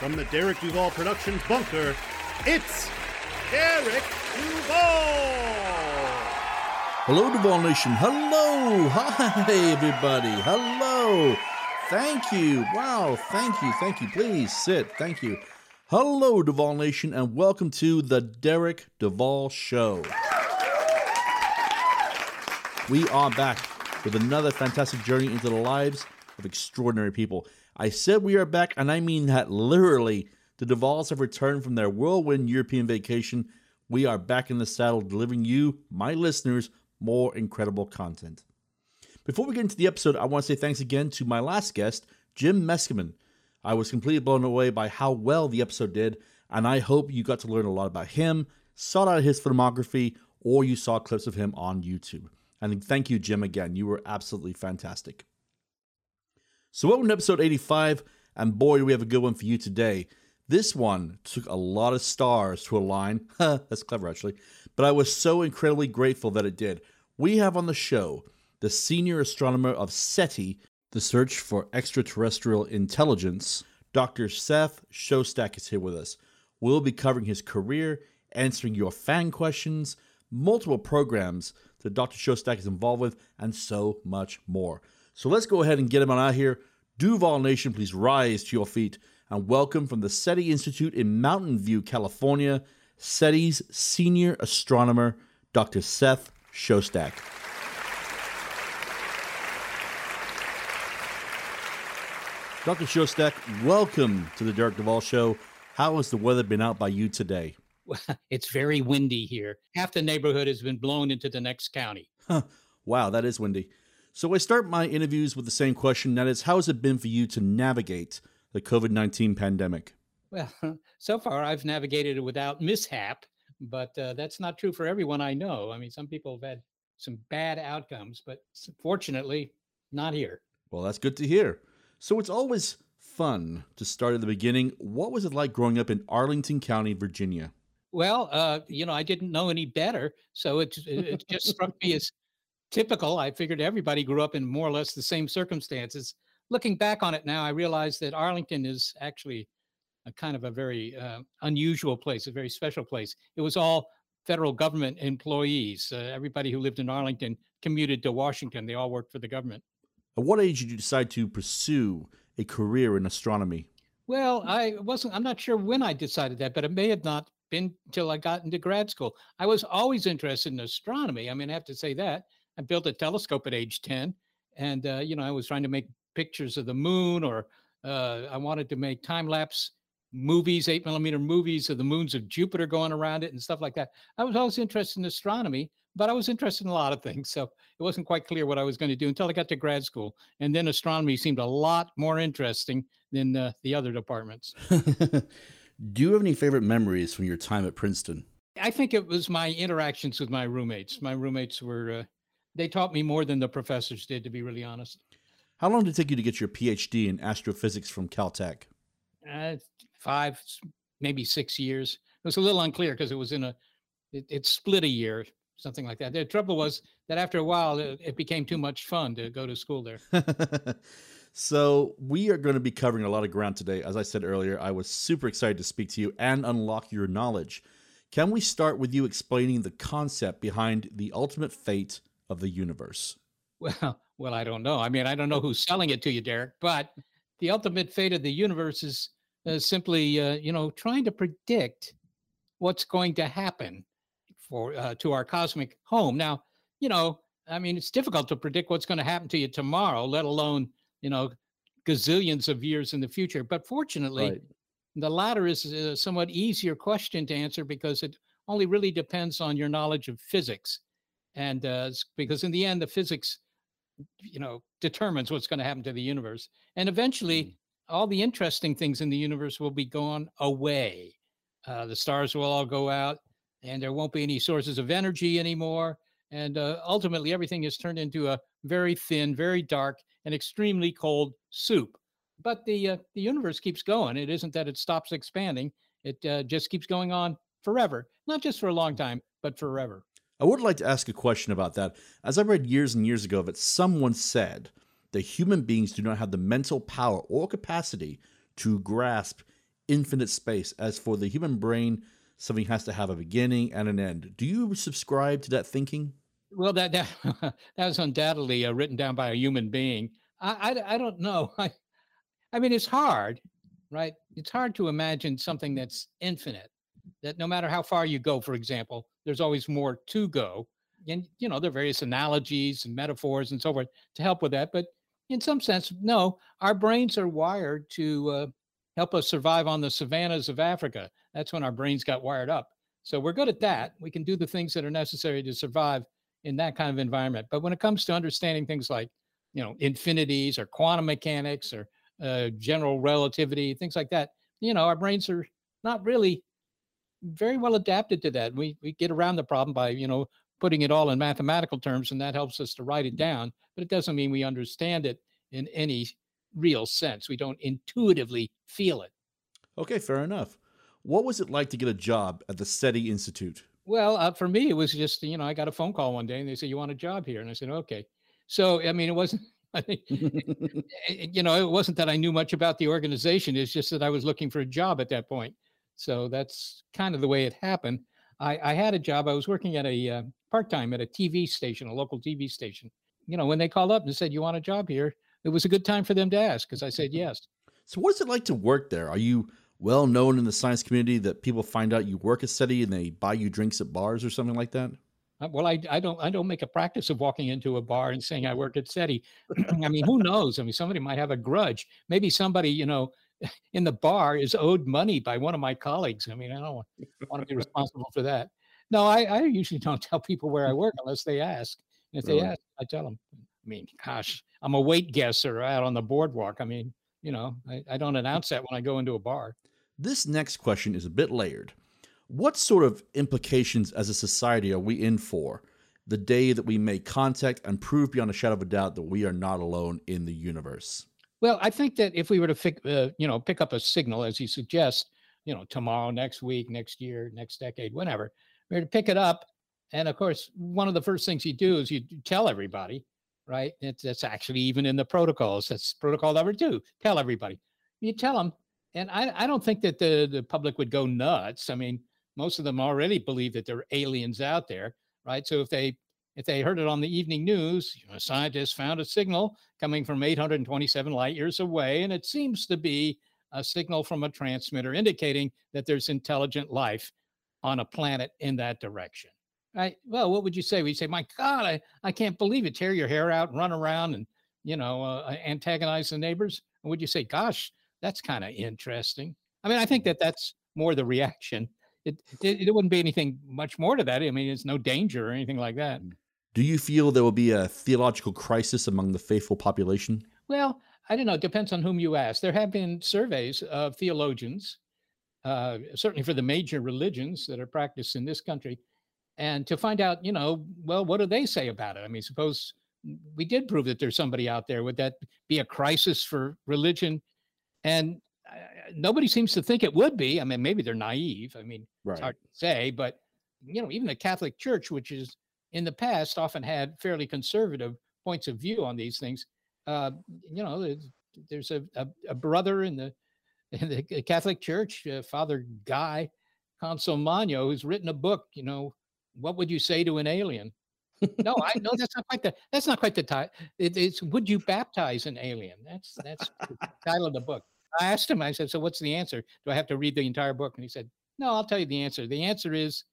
from the Derek Duval Productions bunker, it's Derek Duval! Hello, Duval Nation. Hello. Hi, everybody. Hello. Thank you. Wow. Thank you. Thank you. Please sit. Thank you. Hello, Duval Nation, and welcome to the Derek Duval Show. We are back with another fantastic journey into the lives of extraordinary people. I said we are back, and I mean that literally. The Duvals have returned from their whirlwind European vacation. We are back in the saddle, delivering you, my listeners, more incredible content. Before we get into the episode, I want to say thanks again to my last guest, Jim Meskimen. I was completely blown away by how well the episode did, and I hope you got to learn a lot about him, sought out his filmography, or you saw clips of him on YouTube. And thank you, Jim, again. You were absolutely fantastic. So, welcome to episode 85, and boy, do we have a good one for you today. This one took a lot of stars to align. That's clever, actually. But I was so incredibly grateful that it did. We have on the show the senior astronomer of SETI, the search for extraterrestrial intelligence. Dr. Seth Shostak is here with us. We'll be covering his career, answering your fan questions, multiple programs that Dr. Shostak is involved with, and so much more. So let's go ahead and get him on out here. Duval Nation, please rise to your feet and welcome from the SETI Institute in Mountain View, California, SETI's senior astronomer, Dr. Seth Shostak. Dr. Shostak, welcome to the Derek Duval Show. How has the weather been out by you today? It's very windy here. Half the neighborhood has been blown into the next county. Huh. Wow, that is windy. So I start my interviews with the same question that is, how has it been for you to navigate the COVID 19 pandemic? Well, so far I've navigated it without mishap, but uh, that's not true for everyone I know. I mean, some people have had some bad outcomes, but fortunately, not here. Well, that's good to hear. So it's always fun to start at the beginning. What was it like growing up in Arlington County, Virginia? Well, uh, you know, I didn't know any better, so it it just struck me as typical. I figured everybody grew up in more or less the same circumstances. Looking back on it now, I realize that Arlington is actually a kind of a very uh, unusual place, a very special place. It was all federal government employees. Uh, everybody who lived in Arlington commuted to Washington. They all worked for the government. At what age did you decide to pursue a career in astronomy? Well, I wasn't, I'm not sure when I decided that, but it may have not been till I got into grad school. I was always interested in astronomy. I mean, I have to say that. I built a telescope at age 10, and, uh, you know, I was trying to make pictures of the moon, or uh, I wanted to make time lapse movies, eight millimeter movies of the moons of Jupiter going around it and stuff like that. I was always interested in astronomy, but I was interested in a lot of things. So it wasn't quite clear what I was going to do until I got to grad school. And then astronomy seemed a lot more interesting than uh, the other departments. Do you have any favorite memories from your time at Princeton? I think it was my interactions with my roommates. My roommates were, uh, they taught me more than the professors did, to be really honest. How long did it take you to get your PhD in astrophysics from Caltech? Uh, five, maybe six years. It was a little unclear because it was in a, it, it, split a year, something like that. The trouble was that after a while, it, it became too much fun to go to school there. so, we are going to be covering a lot of ground today. As I said earlier, I was super excited to speak to you and unlock your knowledge. Can we start with you explaining the concept behind the ultimate fate of the universe? Well, well, I don't know. I mean, I don't know who's selling it to you, Derek, but the ultimate fate of the universe is uh, simply, uh, you know, trying to predict what's going to happen for uh, to our cosmic home. Now, you know, I mean, it's difficult to predict what's going to happen to you tomorrow, let alone, you know, gazillions of years in the future. But fortunately, right. the latter is a somewhat easier question to answer because it only really depends on your knowledge of physics, and uh, because in the end, the physics, you know, determines what's going to happen to the universe, and eventually. Mm all the interesting things in the universe will be gone away. uh, the stars will all go out, and there won't be any sources of energy anymore. And uh, ultimately, everything is turned into a very thin, very dark, and extremely cold soup. But the uh, the universe keeps going. It isn't that it stops expanding. It uh, just keeps going on forever, not just for a long time, but forever. I would like to ask a question about that. As I read years and years ago that someone said that human beings do not have the mental power or capacity to grasp infinite space. As for the human brain, something has to have a beginning and an end. Do you subscribe to that thinking? Well, that that, that was undoubtedly uh, written down by a human being. I, I, I don't know. I, I mean, it's hard, right? It's hard to imagine something that's infinite. That no matter how far you go, for example, there's always more to go. And you know, there are various analogies and metaphors and so forth to help with that. But in some sense, no, our brains are wired to uh, help us survive on the savannas of Africa. That's when our brains got wired up. So we're good at that. We can do the things that are necessary to survive in that kind of environment. But when it comes to understanding things like, you know, infinities or quantum mechanics or uh, general relativity, things like that, you know, our brains are not really very well adapted to that. We we get around the problem by you know putting it all in mathematical terms, and that helps us to write it down. But it doesn't mean we understand it in any real sense. We don't intuitively feel it. Okay, fair enough. What was it like to get a job at the SETI Institute? Well, uh, for me, it was just you know I got a phone call one day and they said you want a job here, and I said okay. So I mean, it wasn't. You know it wasn't that I knew much about the organization. It's just that I was looking for a job at that point. So that's kind of the way it happened. I, I had a job. I was working at a uh, part time at a TV station, a local TV station. You know, when they called up and said, "You want a job here?" It was a good time for them to ask because I said yes. So, what is it like to work there? Are you well known in the science community that people find out you work at SETI and they buy you drinks at bars or something like that? Uh, well, I, I don't I don't make a practice of walking into a bar and saying I work at SETI. I mean, who knows? I mean, somebody might have a grudge. Maybe somebody you know in the bar is owed money by one of my colleagues. I mean, I don't want, to be responsible for that. No, I, I usually don't tell people where I work unless they ask. And if really? they ask, I tell them. I mean, gosh, I'm a weight guesser out on the boardwalk. I mean, you know, I, I don't announce that when I go into a bar. This next question is a bit layered. What sort of implications as a society are we in for the day that we make contact and prove beyond a shadow of a doubt that we are not alone in the universe? Well, I think that if we were to, pick, uh, you know, pick up a signal as you suggest, you know, tomorrow, next week, next year, next decade, whenever, we're to pick it up. And of course, one of the first things you do is you tell everybody, right? It's, it's actually even in the protocols. That's protocol number two. Tell everybody. You tell them, and I, I don't think that the the public would go nuts. I mean, most of them already believe that there are aliens out there, right? So if they if they heard it on the evening news, you know, scientists found a signal coming from 827 light years away, and it seems to be a signal from a transmitter indicating that there's intelligent life on a planet in that direction. Right? Well, what would you say? We say, "My God, I, I can't believe it! Tear your hair out, run around, and you know, uh, antagonize the neighbors." Or would you say, "Gosh, that's kind of interesting"? I mean, I think that that's more the reaction. It, it, it wouldn't be anything much more to that. I mean, it's no danger or anything like that. Mm. Do you feel there will be a theological crisis among the faithful population? Well, I don't know. It depends on whom you ask. There have been surveys of theologians, uh, certainly for the major religions that are practiced in this country, and to find out, you know, well, what do they say about it? I mean, suppose we did prove that there's somebody out there. Would that be a crisis for religion? And nobody seems to think it would be. I mean, maybe they're naive. I mean, right. it's hard to say, but you know, even the Catholic Church, which is in the past often had fairly conservative points of view on these things. Uh, you know, there's, there's a, a, a, brother in the, in the Catholic Church, uh, Father Guy Consolmagno, who's written a book. You know, what would you say to an alien? no, I know that's not quite the that's not quite the title. It, it's would you baptize an alien? That's that's the title of the book. I asked him. I said, "So what's the answer? Do I have to read the entire book?" And he said, "No, I'll tell you the answer. The answer is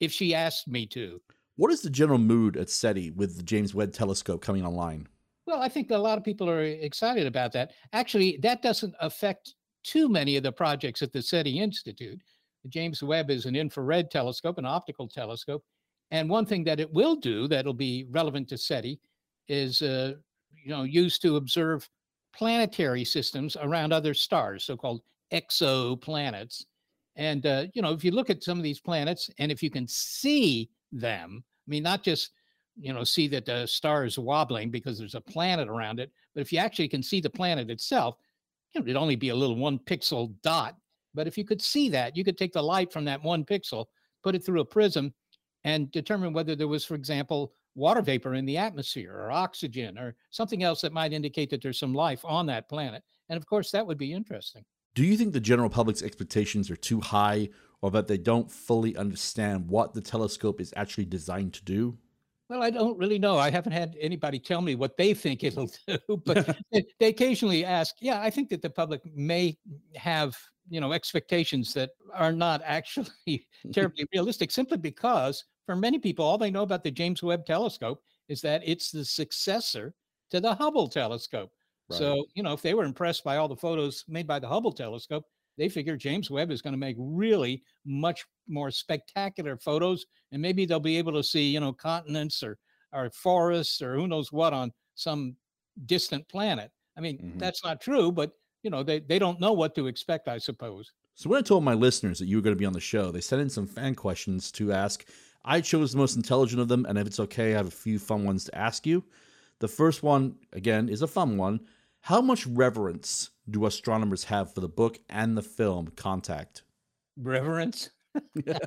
if she asked me to." What is the general mood at SETI with the James Webb Telescope coming online? Well, I think a lot of people are excited about that. Actually, that doesn't affect too many of the projects at the SETI Institute. The James Webb is an infrared telescope, an optical telescope. And one thing that it will do that'll be relevant to SETI is, uh, you know, used to observe planetary systems around other stars, so-called exoplanets. And uh, you know, if you look at some of these planets, and if you can see them, I mean, not just you know see that the star is wobbling because there's a planet around it, but if you actually can see the planet itself, you know, it'd only be a little one pixel dot. But if you could see that, you could take the light from that one pixel, put it through a prism, and determine whether there was, for example, water vapor in the atmosphere or oxygen or something else that might indicate that there's some life on that planet. And of course, that would be interesting. Do you think the general public's expectations are too high or that they don't fully understand what the telescope is actually designed to do? Well, I don't really know. I haven't had anybody tell me what they think it'll mm. do, but they occasionally ask. Yeah, I think that the public may have, you know, expectations that are not actually mm. terribly realistic simply because for many people all they know about the James Webb telescope is that it's the successor to the Hubble telescope. Right. So, you know, if they were impressed by all the photos made by the Hubble telescope, they figure James Webb is going to make really much more spectacular photos and maybe they'll be able to see you know continents or or forests or who knows what on some distant planet i mean mm-hmm. that's not true but you know they, they don't know what to expect i suppose so when i told my listeners that you were going to be on the show they sent in some fan questions to ask i chose the most intelligent of them and if it's okay i have a few fun ones to ask you the first one again is a fun one how much reverence do astronomers have for the book and the film contact reverence yeah,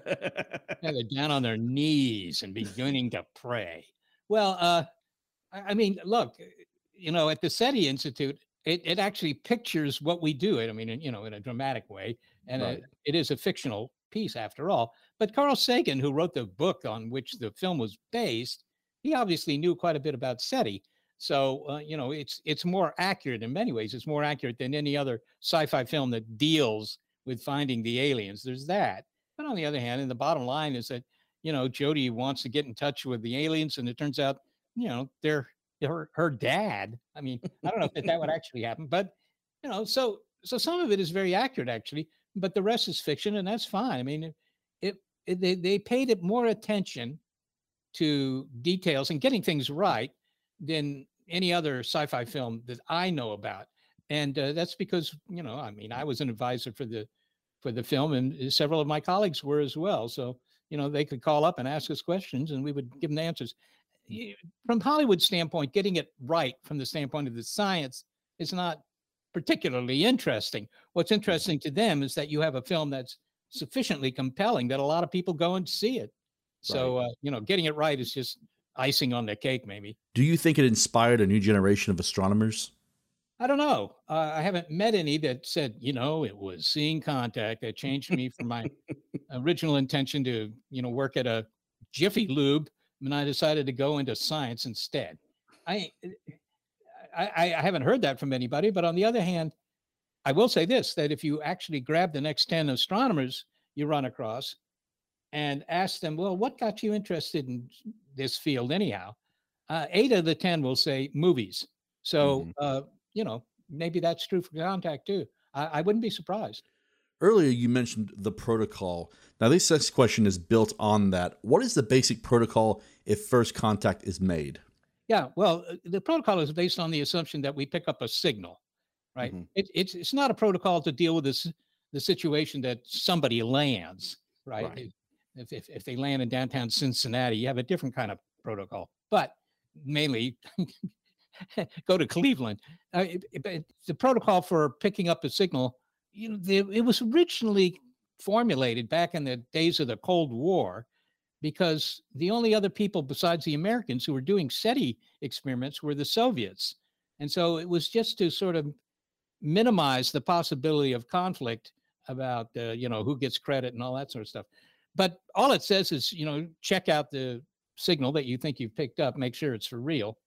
they're down on their knees and beginning to pray. Well, uh, I, mean, look, you know, at the SETI Institute, it, it actually pictures what we do. I mean, in, you know, in a dramatic way, and right. it is a fictional piece after all. But Carl Sagan, who wrote the book on which the film was based, he obviously knew quite a bit about SETI. So uh, you know, it's it's more accurate in many ways. It's more accurate than any other sci-fi film that deals with finding the aliens. There's that. But on the other hand, and the bottom line is that, you know, Jodie wants to get in touch with the aliens, and it turns out, you know, they're her her dad. I mean, I don't know if that would actually happen, but you know, so so some of it is very accurate actually, but the rest is fiction, and that's fine. I mean, it, it they they paid it more attention to details and getting things right than any other sci-fi film that I know about. And uh, that's because, you know, I mean, I was an advisor for the for the film, and uh, several of my colleagues were as well. So you know they could call up and ask us questions, and we would give them the answers. From Hollywood standpoint, getting it right from the standpoint of the science is not particularly interesting. What's interesting to them is that you have a film that's sufficiently compelling that a lot of people go and see it. So right. uh, you know, getting it right is just icing on the cake, maybe. Do you think it inspired a new generation of astronomers? I don't know. Uh, I haven't met any that said, you know, it was seeing contact that changed me from my original intention to, you know, work at a Jiffy Lube, and I decided to go into science instead. I, I, I haven't heard that from anybody. But on the other hand, I will say this: that if you actually grab the next ten astronomers you run across and ask them, well, what got you interested in this field anyhow? Uh, eight of the ten will say movies. So. Mm-hmm. Uh, you know, maybe that's true for contact too. I, I wouldn't be surprised. Earlier, you mentioned the protocol. Now, this next question is built on that. What is the basic protocol if first contact is made? Yeah, well, uh, the protocol is based on the assumption that we pick up a signal, right? Mm-hmm. It, it's it's not a protocol to deal with this the situation that somebody lands, right? right. If, if if they land in downtown Cincinnati, you have a different kind of protocol. But mainly go to Cleveland. Uh, it, it, the protocol for picking up a signal, you know, the, it was originally formulated back in the days of the Cold War because the only other people besides the Americans who were doing SETI experiments were the Soviets. And so it was just to sort of minimize the possibility of conflict about, uh, you know, who gets credit and all that sort of stuff. But all it says is, you know, check out the signal that you think you've picked up, make sure it's for real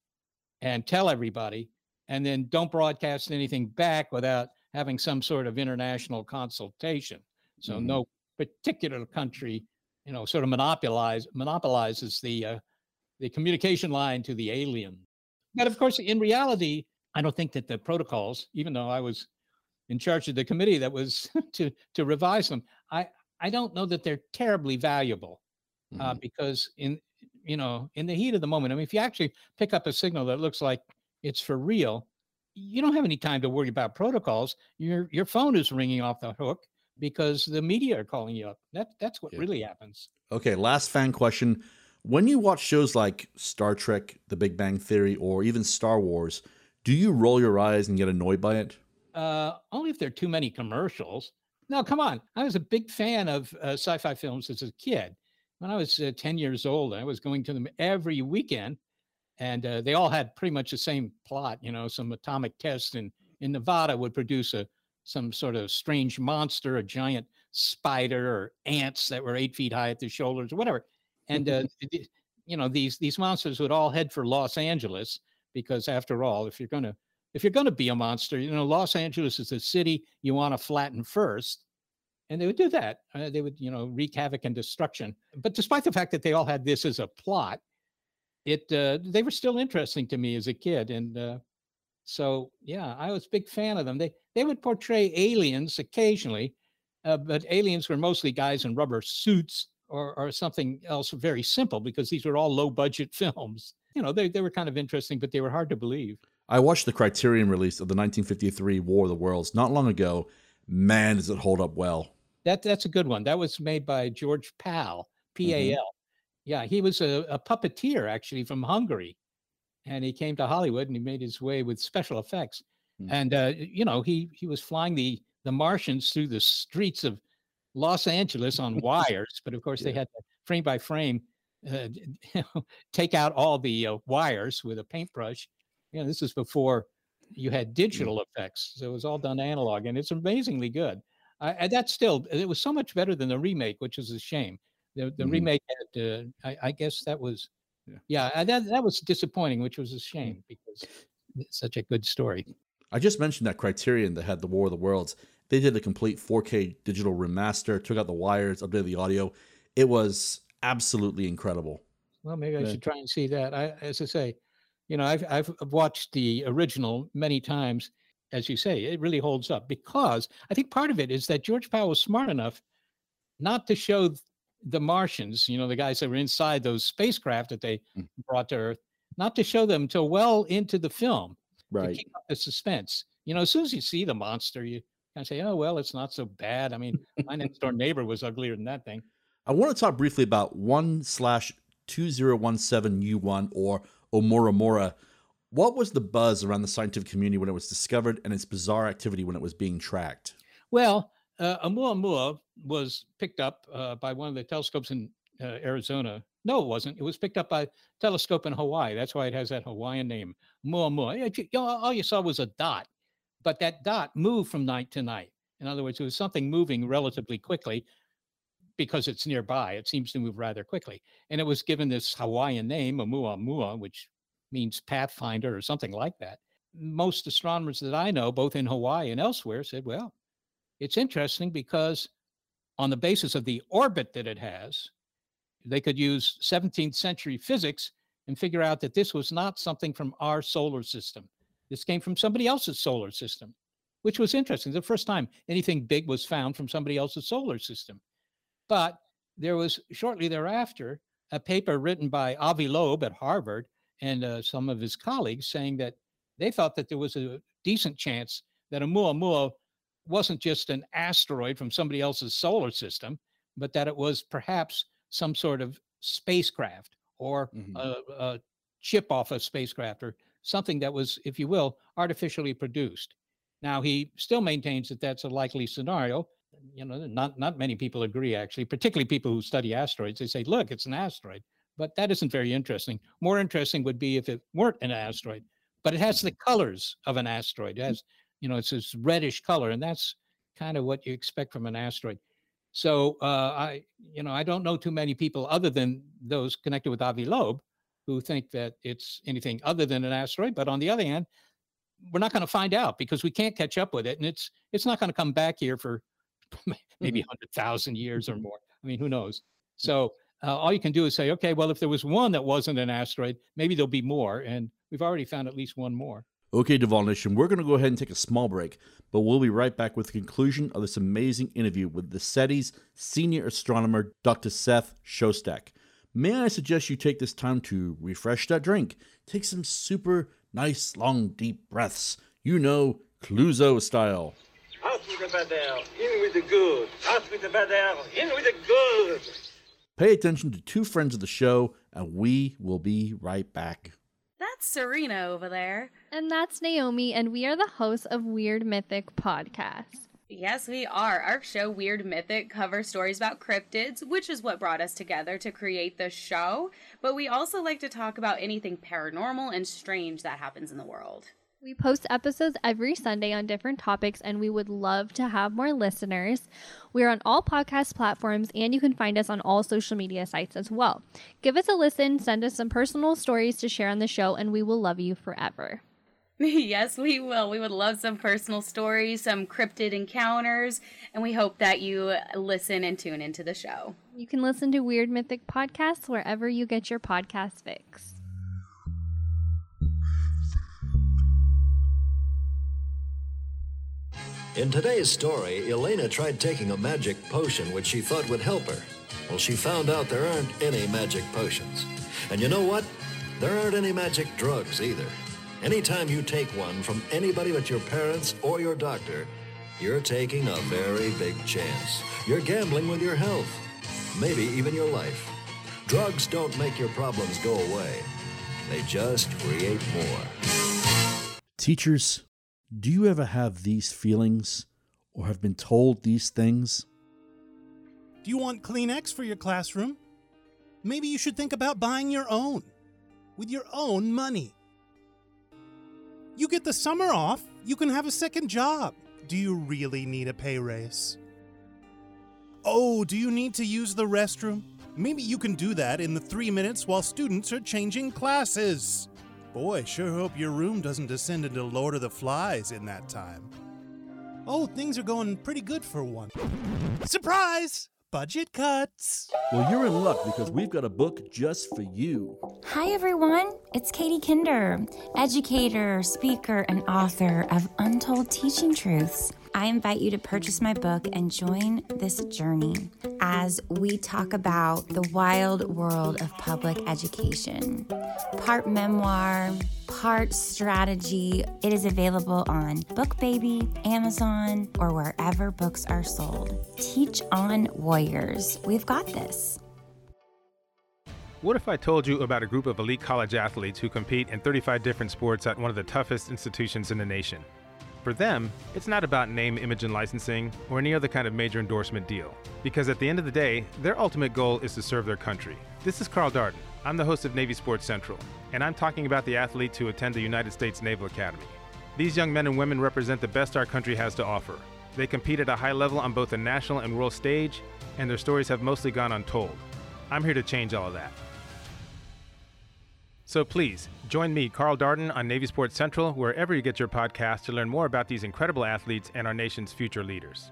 and tell everybody, and then don't broadcast anything back without having some sort of international consultation. So mm-hmm. no particular country, you know, sort of monopolize monopolizes the uh, the communication line to the alien. But of course, in reality, I don't think that the protocols, even though I was in charge of the committee that was to to revise them, I I don't know that they're terribly valuable uh, mm-hmm. uh, because in you know, in the heat of the moment. I mean, if you actually pick up a signal that looks like it's for real, you don't have any time to worry about protocols. Your your phone is ringing off the hook because the media are calling you up. That that's what Yeah. really happens. Okay, last fan question. When you watch shows like Star Trek, The Big Bang Theory, or even Star Wars, do you roll your eyes and get annoyed by it? Uh, only if there are too many commercials. No, come on. I was a big fan of uh, sci-fi films as a kid. When I was uh, 10 years old, I was going to them every weekend, and uh, they all had pretty much the same plot. You know, some atomic test in in Nevada would produce a some sort of strange monster, a giant spider, or ants that were eight feet high at their shoulders, or whatever. And uh, you know, these these monsters would all head for Los Angeles because, after all, if you're gonna if you're going to be a monster, you know, Los Angeles is a city you want to flatten first. And they would do that. Uh, they would, you know, wreak havoc and destruction. But despite the fact that they all had this as a plot, it uh, they were still interesting to me as a kid. And uh, so, yeah, I was a big fan of them. They they would portray aliens occasionally, uh, but aliens were mostly guys in rubber suits or or something else very simple because these were all low budget films. You know, they they were kind of interesting, but they were hard to believe. I watched the Criterion release of the 1953 War of the Worlds not long ago. Man, does it hold up well. That that's a good one. That was made by George Pal, P A L. Yeah, he was a, a puppeteer actually from Hungary, and he came to Hollywood and he made his way with special effects. Hmm. And uh, you know, he he was flying the the Martians through the streets of Los Angeles on wires, but of course they had to frame by frame uh, take out all the uh, wires with a paintbrush. You know, this is before you had digital effects, so it was all done analog, and it's amazingly good. I, and that's still it was so much better than the remake, which is a shame. The the Mhm. remake had, uh, I, I guess that was, Yeah. yeah, that that was disappointing, which was a shame because it's such a good story. I just mentioned that Criterion that had the War of the Worlds. They did a complete 4K digital remaster, took out the wires, updated the audio. It was absolutely incredible. Well, maybe I should try and see that. I, as I say, you know, I've I've watched the original many times. As you say, it really holds up because I think part of it is that George Pal was smart enough not to show the Martians, you know, the guys that were inside those spacecraft that they Mm. brought to Earth, not to show them until well into the film to Right. keep up the suspense. You know, as soon as you see the monster, you kind of say, "Oh well, it's not so bad." I mean, my next door neighbor was uglier than that thing. I want to talk briefly about 1 slash 2017U1 or Oumuamua. What was the buzz around the scientific community when it was discovered and its bizarre activity when it was being tracked? Well, uh, Oumuamua was picked up uh, by one of the telescopes in uh, Arizona. No, it wasn't. It was picked up by a telescope in Hawaii. That's why it has that Hawaiian name, Muamua. You- you know, all you saw was a dot, but that dot moved from night to night. In other words, it was something moving relatively quickly because it's nearby. It seems to move rather quickly. And it was given this Hawaiian name, Oumuamua, which means pathfinder or something like that. Most astronomers that I know, both in Hawaii and elsewhere, said, well, it's interesting because on the basis of the orbit that it has, they could use 17th century physics and figure out that this was not something from our solar system. This came from somebody else's solar system, which was interesting. The first time anything big was found from somebody else's solar system. But there was shortly thereafter a paper written by Avi Loeb at Harvard and uh, some of his colleagues saying that they thought that there was a decent chance that Oumuamua wasn't just an asteroid from somebody else's solar system, but that it was perhaps some sort of spacecraft or Mhm. a, a chip off a spacecraft or something that was, if you will, artificially produced. Now he still maintains that that's a likely scenario. You know, not not many people agree actually, particularly people who study asteroids. They say, look, it's an asteroid, but that isn't very interesting. More interesting would be if it weren't an asteroid, but it has the colors of an asteroid. It has, you know, it's this reddish color, and that's kind of what you expect from an asteroid. So uh, I, you know, I don't know too many people other than those connected with Avi Loeb who think that it's anything other than an asteroid. But on the other hand, we're not going to find out because we can't catch up with it, and it's it's not going to come back here for maybe mm-hmm. hundred thousand years or mm-hmm. more. I mean, who knows? Mm-hmm. So uh, all you can do is say, okay, well, if there was one that wasn't an asteroid, maybe there'll be more, and we've already found at least one more. Okay, Duval Nation, we're going to go ahead and take a small break, but we'll be right back with the conclusion of this amazing interview with the SETI's senior astronomer, Dr. Seth Shostak. May I suggest you take this time to refresh that drink? Take some super nice, long, deep breaths. You know, Cluzo style. Out with the bad air, in with the good. Out with the bad air, in with the good. Pay attention to two friends of the show, and we will be right back. That's Serena over there. And that's Naomi, and we are the hosts of Weird Mythic Podcast. Yes, we are. Our show, Weird Mythic, covers stories about cryptids, which is what brought us together to create the show. But we also like to talk about anything paranormal and strange that happens in the world. We post episodes every Sunday on different topics, and we would love to have more listeners. We're on all podcast platforms, and you can find us on all social media sites as well. Give us a listen, send us some personal stories to share on the show, and we will love you forever. yes, we will. We would love some personal stories, some cryptid encounters, and we hope that you listen and tune into the show. You can listen to Weird Mythic Podcasts wherever you get your podcast fix. In today's story, Elena tried taking a magic potion which she thought would help her. Well, she found out there aren't any magic potions. And you know what? There aren't any magic drugs either. Anytime you take one from anybody but your parents or your doctor, you're taking a very big chance. You're gambling with your health, maybe even your life. Drugs don't make your problems go away, they just create more. Teachers, do you ever have these feelings or have been told these things? Do you want Kleenex for your classroom? Maybe you should think about buying your own with your own money. You get the summer off, you can have a second job. Do you really need a pay raise? Oh, do you need to use the restroom? Maybe you can do that in the three minutes while students are changing classes. Boy, sure hope your room doesn't descend into Lord of the Flies in that time. Oh, things are going pretty good for one. Surprise! Budget cuts. Well, you're in luck because we've got a book just for you. Hi, everyone. It's Katie Kinder, educator, speaker, and author of Untold Teaching Truths. I invite you to purchase my book and join this journey as we talk about the wild world of public education. Part memoir, part strategy. It is available on BookBaby, Amazon, or wherever books are sold. Teach on Warriors. We've got this. What if I told you about a group of elite college athletes who compete in 35 different sports at one of the toughest institutions in the nation? For them, it's not about name, image, and licensing or any other kind of major endorsement deal. Because at the end of the day, their ultimate goal is to serve their country. This is Carl Darden. I'm the host of Navy Sports Central, and I'm talking about the athletes who attend the United States Naval Academy. These young men and women represent the best our country has to offer. They compete at a high level on both the national and world stage, and their stories have mostly gone untold. I'm here to change all of that. So please, join me, Carl Darden, on Navy Sports Central, wherever you get your podcast to learn more about these incredible athletes and our nation's future leaders.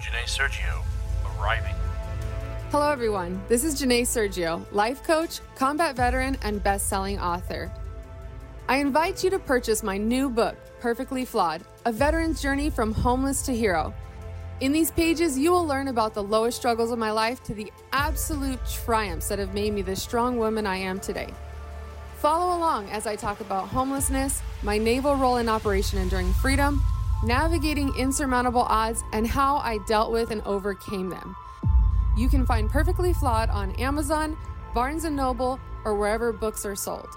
Janae Sergio, arriving. Hello, everyone. This is Janae Sergio, life coach, combat veteran, and best selling author. I invite you to purchase my new book, Perfectly Flawed A Veteran's Journey from Homeless to Hero. In these pages, you will learn about the lowest struggles of my life to the absolute triumphs that have made me the strong woman I am today. Follow along as I talk about homelessness, my naval role in Operation Enduring Freedom, navigating insurmountable odds, and how I dealt with and overcame them. You can find Perfectly Flawed on Amazon, Barnes & Noble, or wherever books are sold.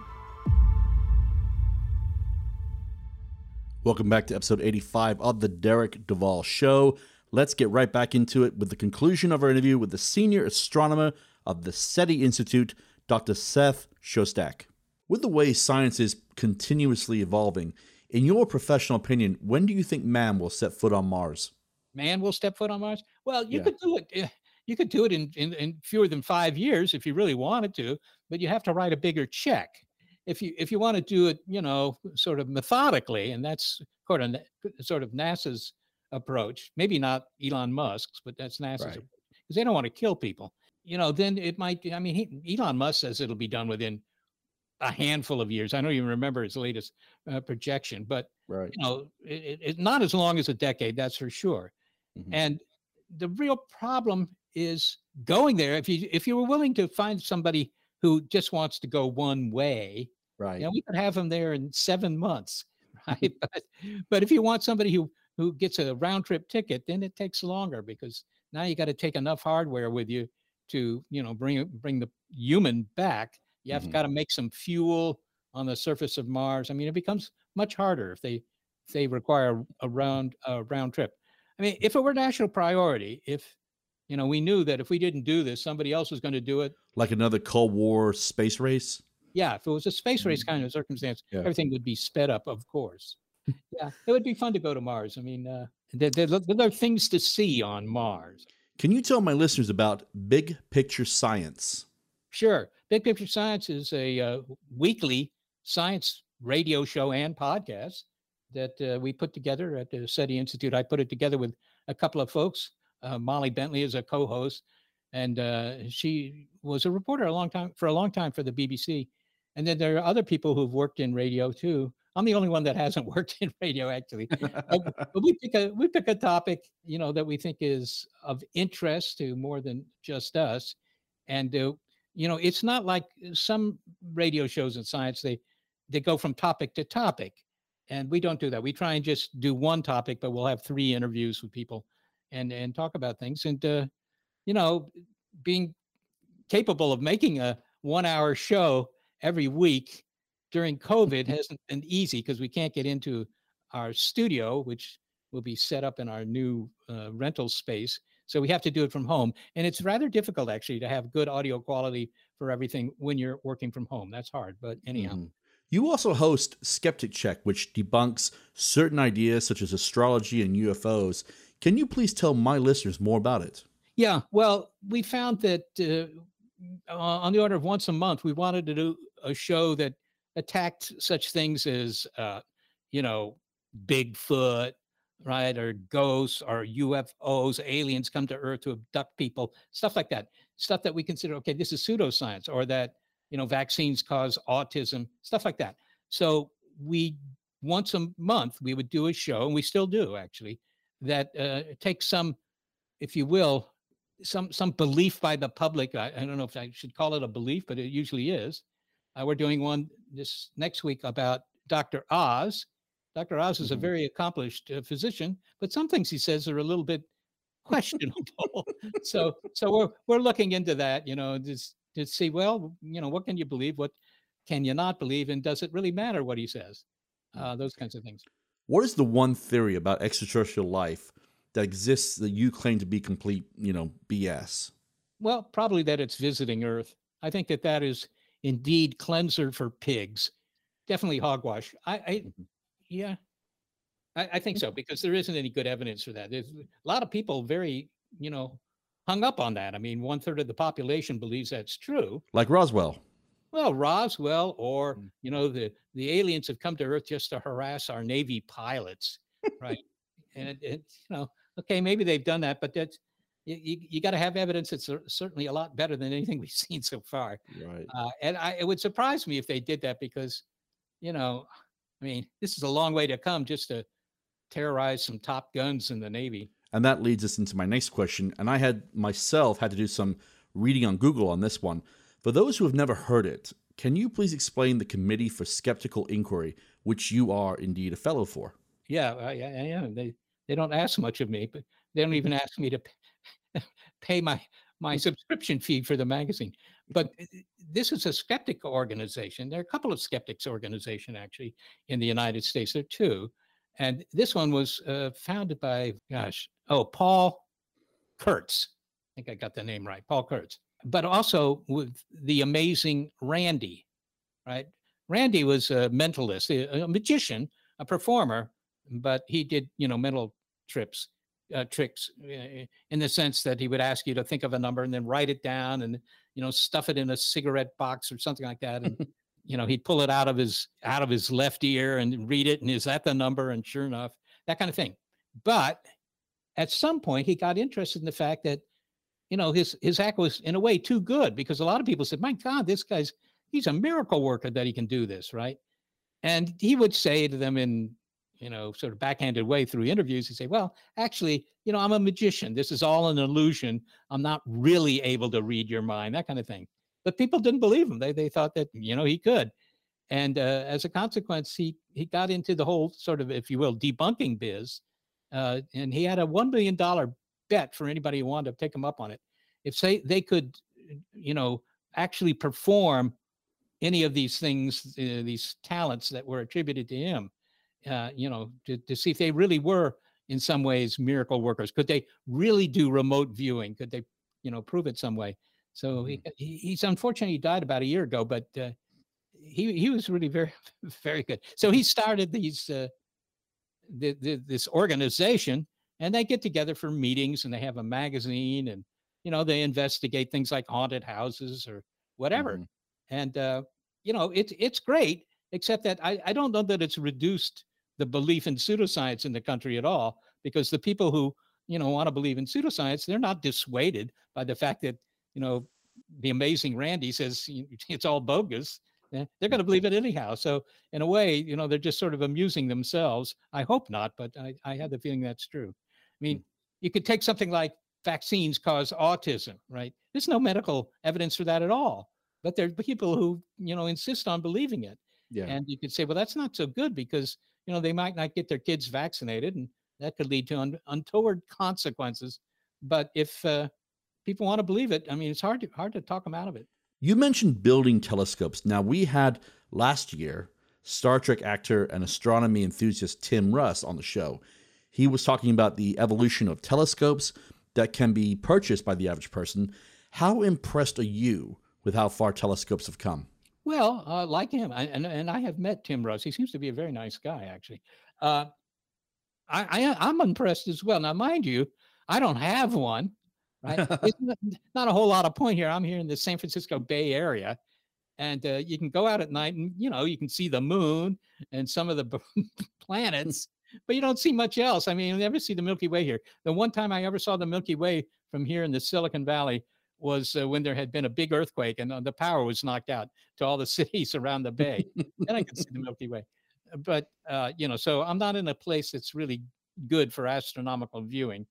Welcome back to episode 85 of the Derek Duval Show. Let's get right back into it with the conclusion of our interview with the senior astronomer of the SETI Institute, Dr. Seth Shostak. With the way science is continuously evolving, in your professional opinion, when do you think man will set foot on Mars? Man will step foot on Mars? Well, you Yeah. could do it. eh, You could do it in, in, in fewer than five years if you really wanted to, but you have to write a bigger check. If you if you want to do it, you know, sort of methodically, and that's sort of sort of NASA's approach. Maybe not Elon Musk's, but that's NASA's Right. because they don't want to kill people. You know, then it might. I mean, he, Elon Musk says it'll be done within a handful of years. I don't even remember his latest uh, projection, but Right. you know, it, it, not as long as a decade, that's for sure. Mhm. And the real problem is going there. If you if you were willing to find somebody who just wants to go one way, Right. you know, we could have him there in seven months. right? but, but if you want somebody who who gets a round trip ticket, then it takes longer because now you got to take enough hardware with you to you know bring bring the human back. You have Mhm. got to make some fuel on the surface of Mars. I mean, it becomes much harder if they if they require a round a round trip. I mean, if it were national priority, if you know we knew that if we didn't do this, somebody else was going to do it. Like another Cold War space race. Yeah, if it was a space race kind of circumstance, Yeah. everything would be sped up, of course. Yeah, it would be fun to go to Mars. I mean, uh, there, there, there are things to see on Mars. Can you tell my listeners about Big Picture Science? Sure. Big Picture Science is a uh, weekly science radio show and podcast that uh, we put together at the SETI Institute. I put it together with a couple of folks. Uh, Molly Bentley is a co-host, and uh, she was a reporter a long time for a long time for the BBC. And then there are other people who've worked in radio too. I'm the only one that hasn't worked in radio actually. but, we pick a we pick a topic, you know, that we think is of interest to more than just us, and uh, you know, it's not like some radio shows in science. They they go from topic to topic, and we don't do that. We try and just do one topic, but we'll have three interviews with people, and and talk about things. And uh, you know, being capable of making a one hour show every week during COVID hasn't been easy because we can't get into our studio, which will be set up in our new uh, rental space. So we have to do it from home. And it's rather difficult actually to have good audio quality for everything when you're working from home. That's hard. But anyhow. Mhm. You also host Skeptic Check, which debunks certain ideas such as astrology and UFOs. Can you please tell my listeners more about it? Yeah, well, we found that uh, on the order of once a month, we wanted to do a show that attacked such things as, uh, you know, Bigfoot, right, or ghosts, or UFOs, aliens come to Earth to abduct people, stuff like that. Stuff that we consider okay, this is pseudoscience, or that you know vaccines cause autism, stuff like that. So we once a month we would do a show, and we still do actually, that uh, takes some, if you will, some some belief by the public. I, I don't know if I should call it a belief, but it usually is. Uh, we're doing one this next week about Dr. Oz. Dr. Oz is a very accomplished uh, physician, but some things he says are a little bit questionable. so so we're we're looking into that, you know, just to see well, you know, what can you believe, what can you not believe, and does it really matter what he says? Uh, those kinds of things. What is the one theory about extraterrestrial life that exists that you claim to be complete, you know, BS? Well, probably that it's visiting Earth. I think that that is indeed cleanser for pigs. Definitely hogwash. I, I mm-hmm. yeah, I, I think so because there isn't any good evidence for that. There's a lot of people very, you know, hung up on that. I mean, one third of the population believes that's true. Like Roswell. Well, Roswell, or mm. you know, the the aliens have come to Earth just to harass our Navy pilots, right? and it, it, you know, okay, maybe they've done that, but that's you, you, you got to have evidence that's certainly a lot better than anything we've seen so far. Right. Uh, and I, it would surprise me if they did that because, you know, I mean, this is a long way to come just to terrorize some top guns in the Navy. And that leads us into my next question. And I had myself had to do some reading on Google on this one. For those who have never heard it, can you please explain the Committee for Skeptical Inquiry, which you are indeed a fellow for? Yeah, I, I am. They they don't ask much of me, but they don't even ask me to pay my my subscription fee for the magazine. But this is a skeptic organization. There are a couple of skeptics organization actually in the United States. There are two, and this one was uh, founded by gosh, oh Paul Kurtz. I think I got the name right, Paul Kurtz. But also with the amazing Randi, right? Randi was a mentalist, a magician, a performer, but he did, you know, mental trips, uh, tricks uh, in the sense that he would ask you to think of a number and then write it down and, you know, stuff it in a cigarette box or something like that. And, you know, he'd pull it out of his out of his left ear and read it. And is that the number? And sure enough, that kind of thing. But at some point, he got interested in the fact that, you know, his his act was in a way too good because a lot of people said, "My God, this guy's he's a miracle worker that he can do this, right?" And he would say to them in, you know, sort of backhanded way through interviews, he'd say, "Well, actually, you know, I'm a magician. This is all an illusion. I'm not really able to read your mind, that kind of thing." But people didn't believe him. They they thought that you know he could. And uh, as a consequence, he he got into the whole sort of, if you will, debunking biz. Uh, and he had a one million dollar bet for anybody who wanted to take him up on it. If say they could, you know, actually perform any of these things, uh, these talents that were attributed to him, uh, you know, to, to see if they really were in some ways miracle workers. Could they really do remote viewing? Could they, you know, prove it some way? So he, he he's unfortunately he died about a year ago, but uh, he he was really very very good. So he started these uh, the, the, this organization, and they get together for meetings, and they have a magazine, and you know they investigate things like haunted houses or whatever, Mhm. and uh, you know it's it's great, except that I I don't know that it's reduced the belief in pseudoscience in the country at all, because the people who you know want to believe in pseudoscience, they're not dissuaded by the fact that you know the amazing Randi says it's all bogus. eh, They're going to believe it anyhow. So in a way, you know, they're just sort of amusing themselves. I hope not, but I, I have the feeling that's true. I mean, you could take something like vaccines cause autism, right? There's no medical evidence for that at all. But there are people who, you know, insist on believing it. Yeah. And you could say, well, that's not so good because, you know, they might not get their kids vaccinated and that could lead to un- untoward consequences. But if uh, people want to believe it, I mean, it's hard to, hard to talk them out of it. You mentioned building telescopes. Now, we had last year Star Trek actor and astronomy enthusiast Tim Russ on the show. He was talking about the evolution of telescopes that can be purchased by the average person. How impressed are you with how far telescopes have come? Well, uh, like him, I, and and I have met Tim Russ. He seems to be a very nice guy, actually. Uh, I, I I'm impressed as well. Now, mind you, I don't have one. Right? It's not, not a whole lot of point here. I'm here in the San Francisco Bay Area, and uh, you can go out at night and you know you can see the moon and some of the b- planets, but you don't see much else. I mean, you never see the Milky Way here. The one time I ever saw the Milky Way from here in the Silicon Valley was uh, when there had been a big earthquake and uh, the power was knocked out to all the cities around the bay. then I could see the Milky Way. But uh, you know, so I'm not in a place that's really good for astronomical viewing.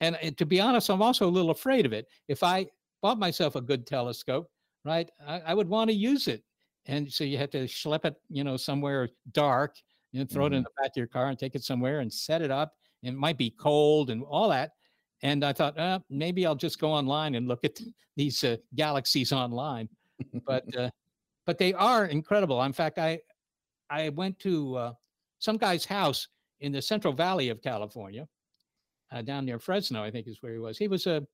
And uh, to be honest, I'm also a little afraid of it. If I bought myself a good telescope, right, I, I would want to use it. And so you have to schlep it, you know, somewhere dark, know, throw it in Mhm. the back of your car and take it somewhere and set it up. It might be cold and all that. And I thought, uh, maybe I'll just go online and look at these uh, galaxies online. But uh, but they are incredible. In fact, I I went to uh, some guy's house in the Central Valley of California, uh, down near Fresno, I think is where he was. He was a,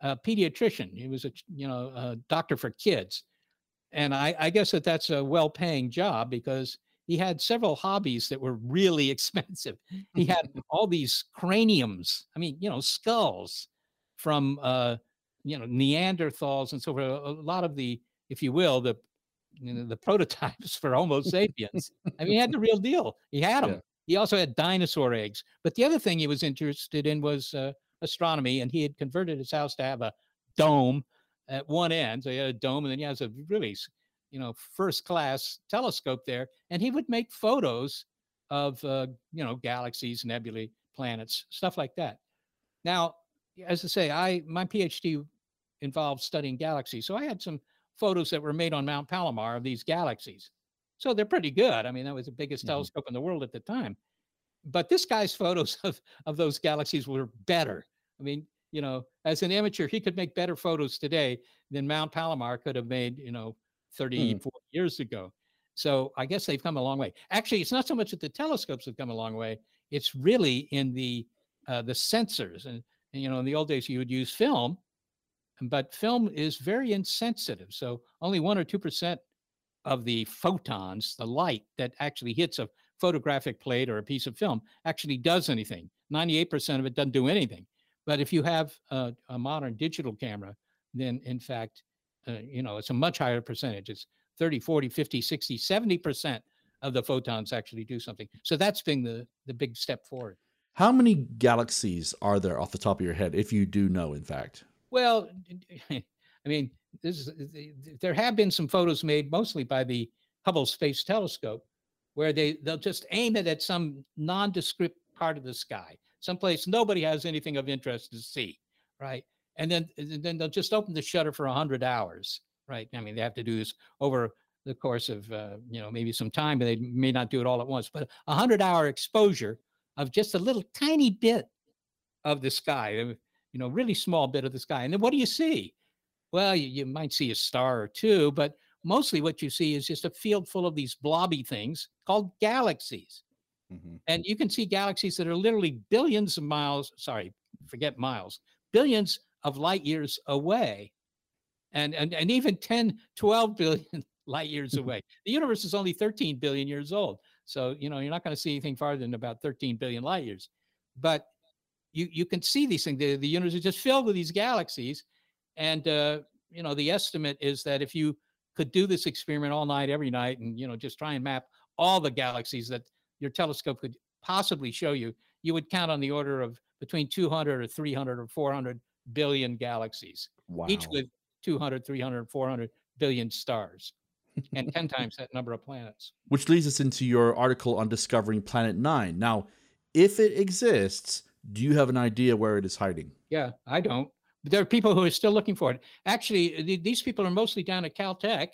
a pediatrician. He was a you know a doctor for kids, and I, I guess that that's a well-paying job because he had several hobbies that were really expensive. He had all these craniums. I mean, you know, skulls from uh, you know Neanderthals and so forth. A, lot of the, if you will, the you know, the prototypes for Homo sapiens. I mean, he had the real deal. He had them. Yeah. He also had dinosaur eggs. But the other thing he was interested in was uh, astronomy, and he had converted his house to have a dome at one end. So he had a dome, and then he has a really, you know, first class telescope there, and he would make photos of, uh, you know, galaxies, nebulae, planets, stuff like that. Now, as I say, I my PhD involved studying galaxies, so I had some photos that were made on Mount Palomar of these galaxies. So they're pretty good. I mean, that was the biggest Mhm. telescope in the world at the time. But this guy's photos of, of those galaxies were better. I mean, you know, as an amateur, he could make better photos today than Mount Palomar could have made, you know, 30, 40 years ago. So I guess they've come a long way. Actually, it's not so much that the telescopes have come a long way. It's really in the uh, the sensors. And, and, you know, in the old days, you would use film, but film is very insensitive. So only one or two percent of the photons, the light that actually hits a photographic plate or a piece of film, actually does anything. 98% of it doesn't do anything. But if you have a, a modern digital camera, then in fact, uh, you know, it's a much higher percentage. It's 30, 40, 50, 60, 70% of the photons actually do something. So that's been the, the big step forward. How many galaxies are there off the top of your head, if you do know, in fact? Well, I mean, this is, th- th- there have been some photos made mostly by the Hubble Space Telescope where they they'll just aim it at some nondescript part of the sky, someplace nobody has anything of interest to see, right? And then and then they'll just open the shutter for 100 hours, right? I mean, they have to do this over the course of uh, you know maybe some time, but they may not do it all at once. But a hundred hour exposure of just a little tiny bit of the sky, you know, really small bit of the sky, and then what do you see? Well, you, you might see a star or two, but mostly what you see is just a field full of these blobby things called galaxies. Mm-hmm. And you can see galaxies that are literally billions of miles, sorry, forget miles, billions of light years away. And, and, and even 10, 12 billion light years away. The universe is only 13 billion years old. So, you know, you're not going to see anything farther than about 13 billion light years. But you, you can see these things. The, the universe is just filled with these galaxies. And, uh, you know, the estimate is that if you could do this experiment all night, every night, and, you know, just try and map all the galaxies that your telescope could possibly show you, you would count on the order of between 200 or 300 or 400 billion galaxies, Wow. each with 200, 300, 400 billion stars, and 10 times that number of planets. Which leads us into your article on discovering Planet Nine. Now, if it exists, do you have an idea where it is hiding? Yeah, I don't. But there are people who are still looking for it. Actually, th- these people are mostly down at Caltech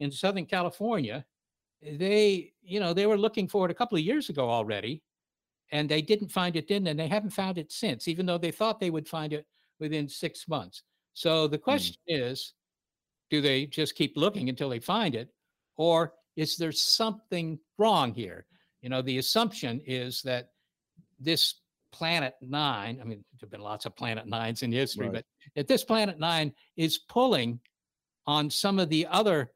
in Southern California. They, you know, they were looking for it a couple of years ago already, and they didn't find it then, and they haven't found it since, even though they thought they would find it within six months. So the hmm. question is, do they just keep looking until they find it, or is there something wrong here? You know, the assumption is that this planet nine, I mean, there've been lots of planet nines in history, Right. but that this planet nine is pulling on some of the other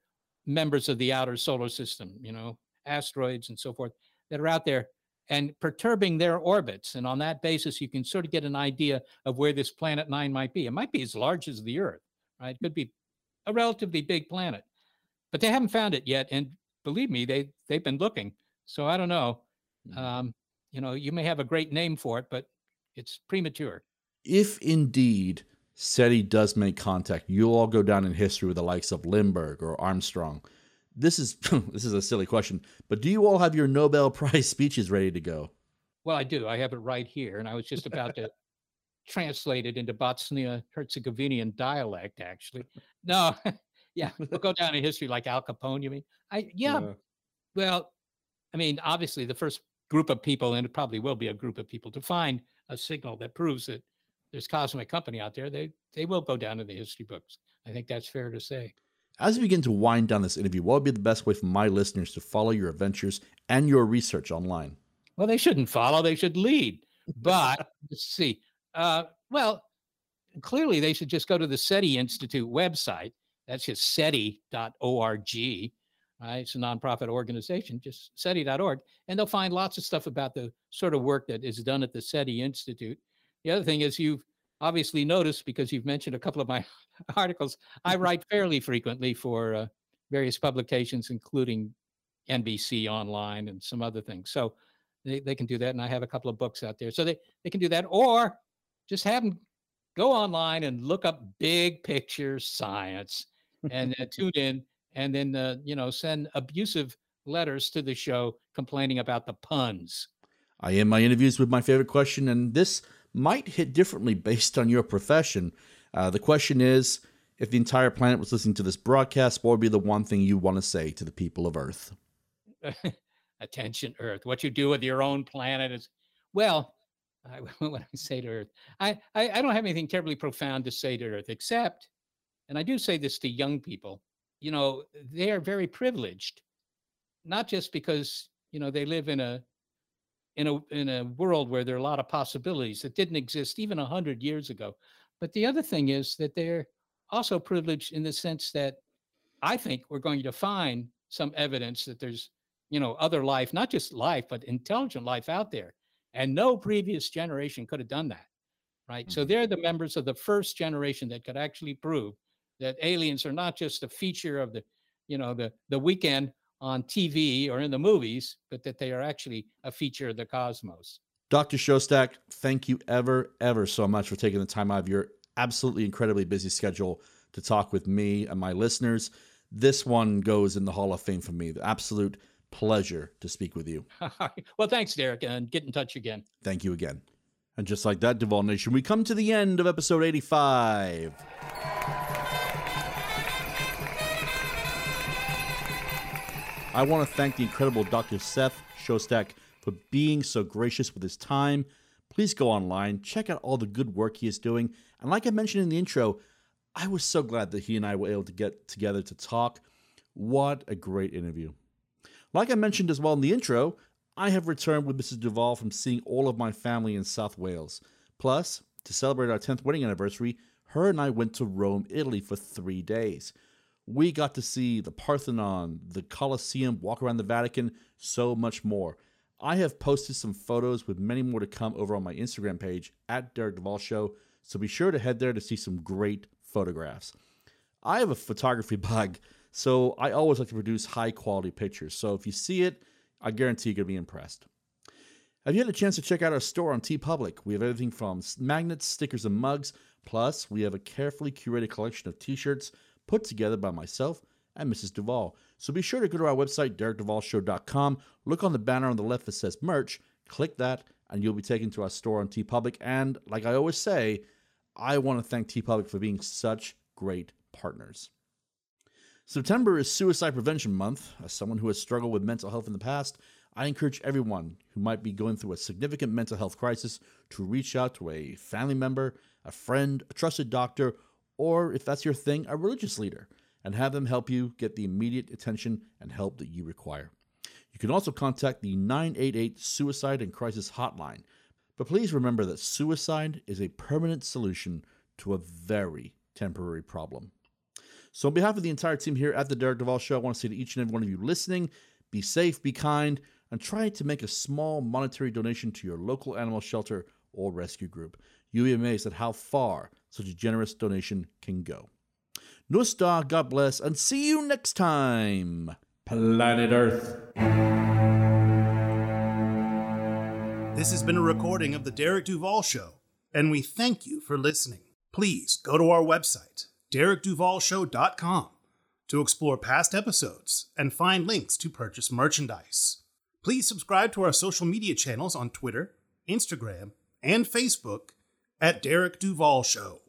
members of the outer solar system, you know, asteroids and so forth that are out there and perturbing their orbits. And on that basis, you can sort of get an idea of where this planet nine might be. It might be as large as the Earth, right? It could be a relatively big planet, but they haven't found it yet. And believe me, they they've been looking. So I don't know. Um, you know, you may have a great name for it, but it's premature. If indeed SETI does make contact, you'll all go down in history with the likes of Lindbergh or Armstrong. This is this is a silly question, but do you all have your Nobel Prize speeches ready to go? Well, I do. I have it right here, and I was just about to translate it into Bosnia Herzegovinian dialect. Actually, no, yeah, we'll go down in history like Al Capone. You mean? I yeah. Yeah. Well, I mean, obviously, the first group of people, and it probably will be a group of people, to find a signal that proves that there's cosmic company out there. They they will go down in the history books. I think that's fair to say. As we begin to wind down this interview, what would be the best way for my listeners to follow your adventures and your research online? Well, they shouldn't follow; they should lead. But let's see. Uh, well, clearly they should just go to the SETI Institute website. That's just SETI.org. Right? It's a nonprofit organization, just SETI.org, and they'll find lots of stuff about the sort of work that is done at the SETI Institute. The other thing is you've obviously noticed because you've mentioned a couple of my articles. I write fairly frequently for uh, various publications, including NBC Online and some other things. So they, they can do that. And I have a couple of books out there. So they, they can do that or just have them go online and look up big picture science and uh, tune in and then, uh, you know, send abusive letters to the show complaining about the puns. I end my interviews with my favorite question, and this might hit differently based on your profession. Uh, the question is if the entire planet was listening to this broadcast, what would be the one thing you want to say to the people of Earth? attention earth what you do with your own planet is well I, what i say to earth I, I i don't have anything terribly profound to say to earth except and i do say this to young people you know they are very privileged not just because you know they live in a in a in a world where there are a lot of possibilities that didn't exist even 100 years ago. But the other thing is that they're also privileged in the sense that i think we're going to find some evidence that there's you know other life not just life but intelligent life out there. And no previous generation could have done that right? So mm-hmm. they're the members of the first generation that could actually prove that aliens are not just a feature of the you know the the weekend on tv or in the movies but that they are actually a feature of the cosmos Dr. Shostak, thank you ever, ever so much for taking the time out of your absolutely incredibly busy schedule to talk with me and my listeners. This one goes in the Hall of Fame for me. The absolute pleasure to speak with you. well thanks derek and get in touch again Thank you again. And just like that, Duval Nation, we come to the end of episode 85. I want to thank the incredible Dr. Seth Shostak for being so gracious with his time. Please go online, check out all the good work he is doing. And like I mentioned in the intro, I was so glad that he and I were able to get together to talk. What a great interview. Like I mentioned as well in the intro, I have returned with Mrs. Duval from seeing all of my family in South Wales. Plus, to celebrate our 10th wedding anniversary, her and I went to Rome, Italy for three days. We got to see the Parthenon, the Colosseum, walk around the Vatican, so much more. I have posted some photos with many more to come over on my Instagram page at Derek Duval Show, so be sure to head there to see some great photographs. I have a photography bug, so I always like to produce high quality pictures. So if you see it, I guarantee you're going to be impressed. Have you had a chance to check out our store on TeePublic? We have everything from magnets, stickers, and mugs. Plus, we have a carefully curated collection of t shirts put together by myself and Mrs. Duval. So be sure to go to our website, DerekDuvalShow.com, look on the banner on the left that says merch, click that, and you'll be taken to our store on TeePublic. And like I always say, I want to thank TeePublic for being such great partners. September is Suicide Prevention Month. As someone who has struggled with mental health in the past, I encourage everyone who might be going through a significant mental health crisis to reach out to a family member, a friend, a trusted doctor, or if that's your thing, a religious leader, and have them help you get the immediate attention and help that you require. You can also contact the 988 Suicide and Crisis Hotline. But please remember that suicide is a permanent solution to a very temporary problem. So, on behalf of the entire team here at the Derek Duval Show, I want to say to each and every one of you listening be safe, be kind, and try to make a small monetary donation to your local animal shelter or rescue group. You'll be amazed at how far such a generous donation can go. Nos da, God bless, and see you next time, Planet Earth. This has been a recording of The Derek Duval Show, and we thank you for listening. Please go to our website, derekduvalshow.com, to explore past episodes and find links to purchase merchandise. Please subscribe to our social media channels on Twitter, Instagram, and Facebook at Derek Duval Show.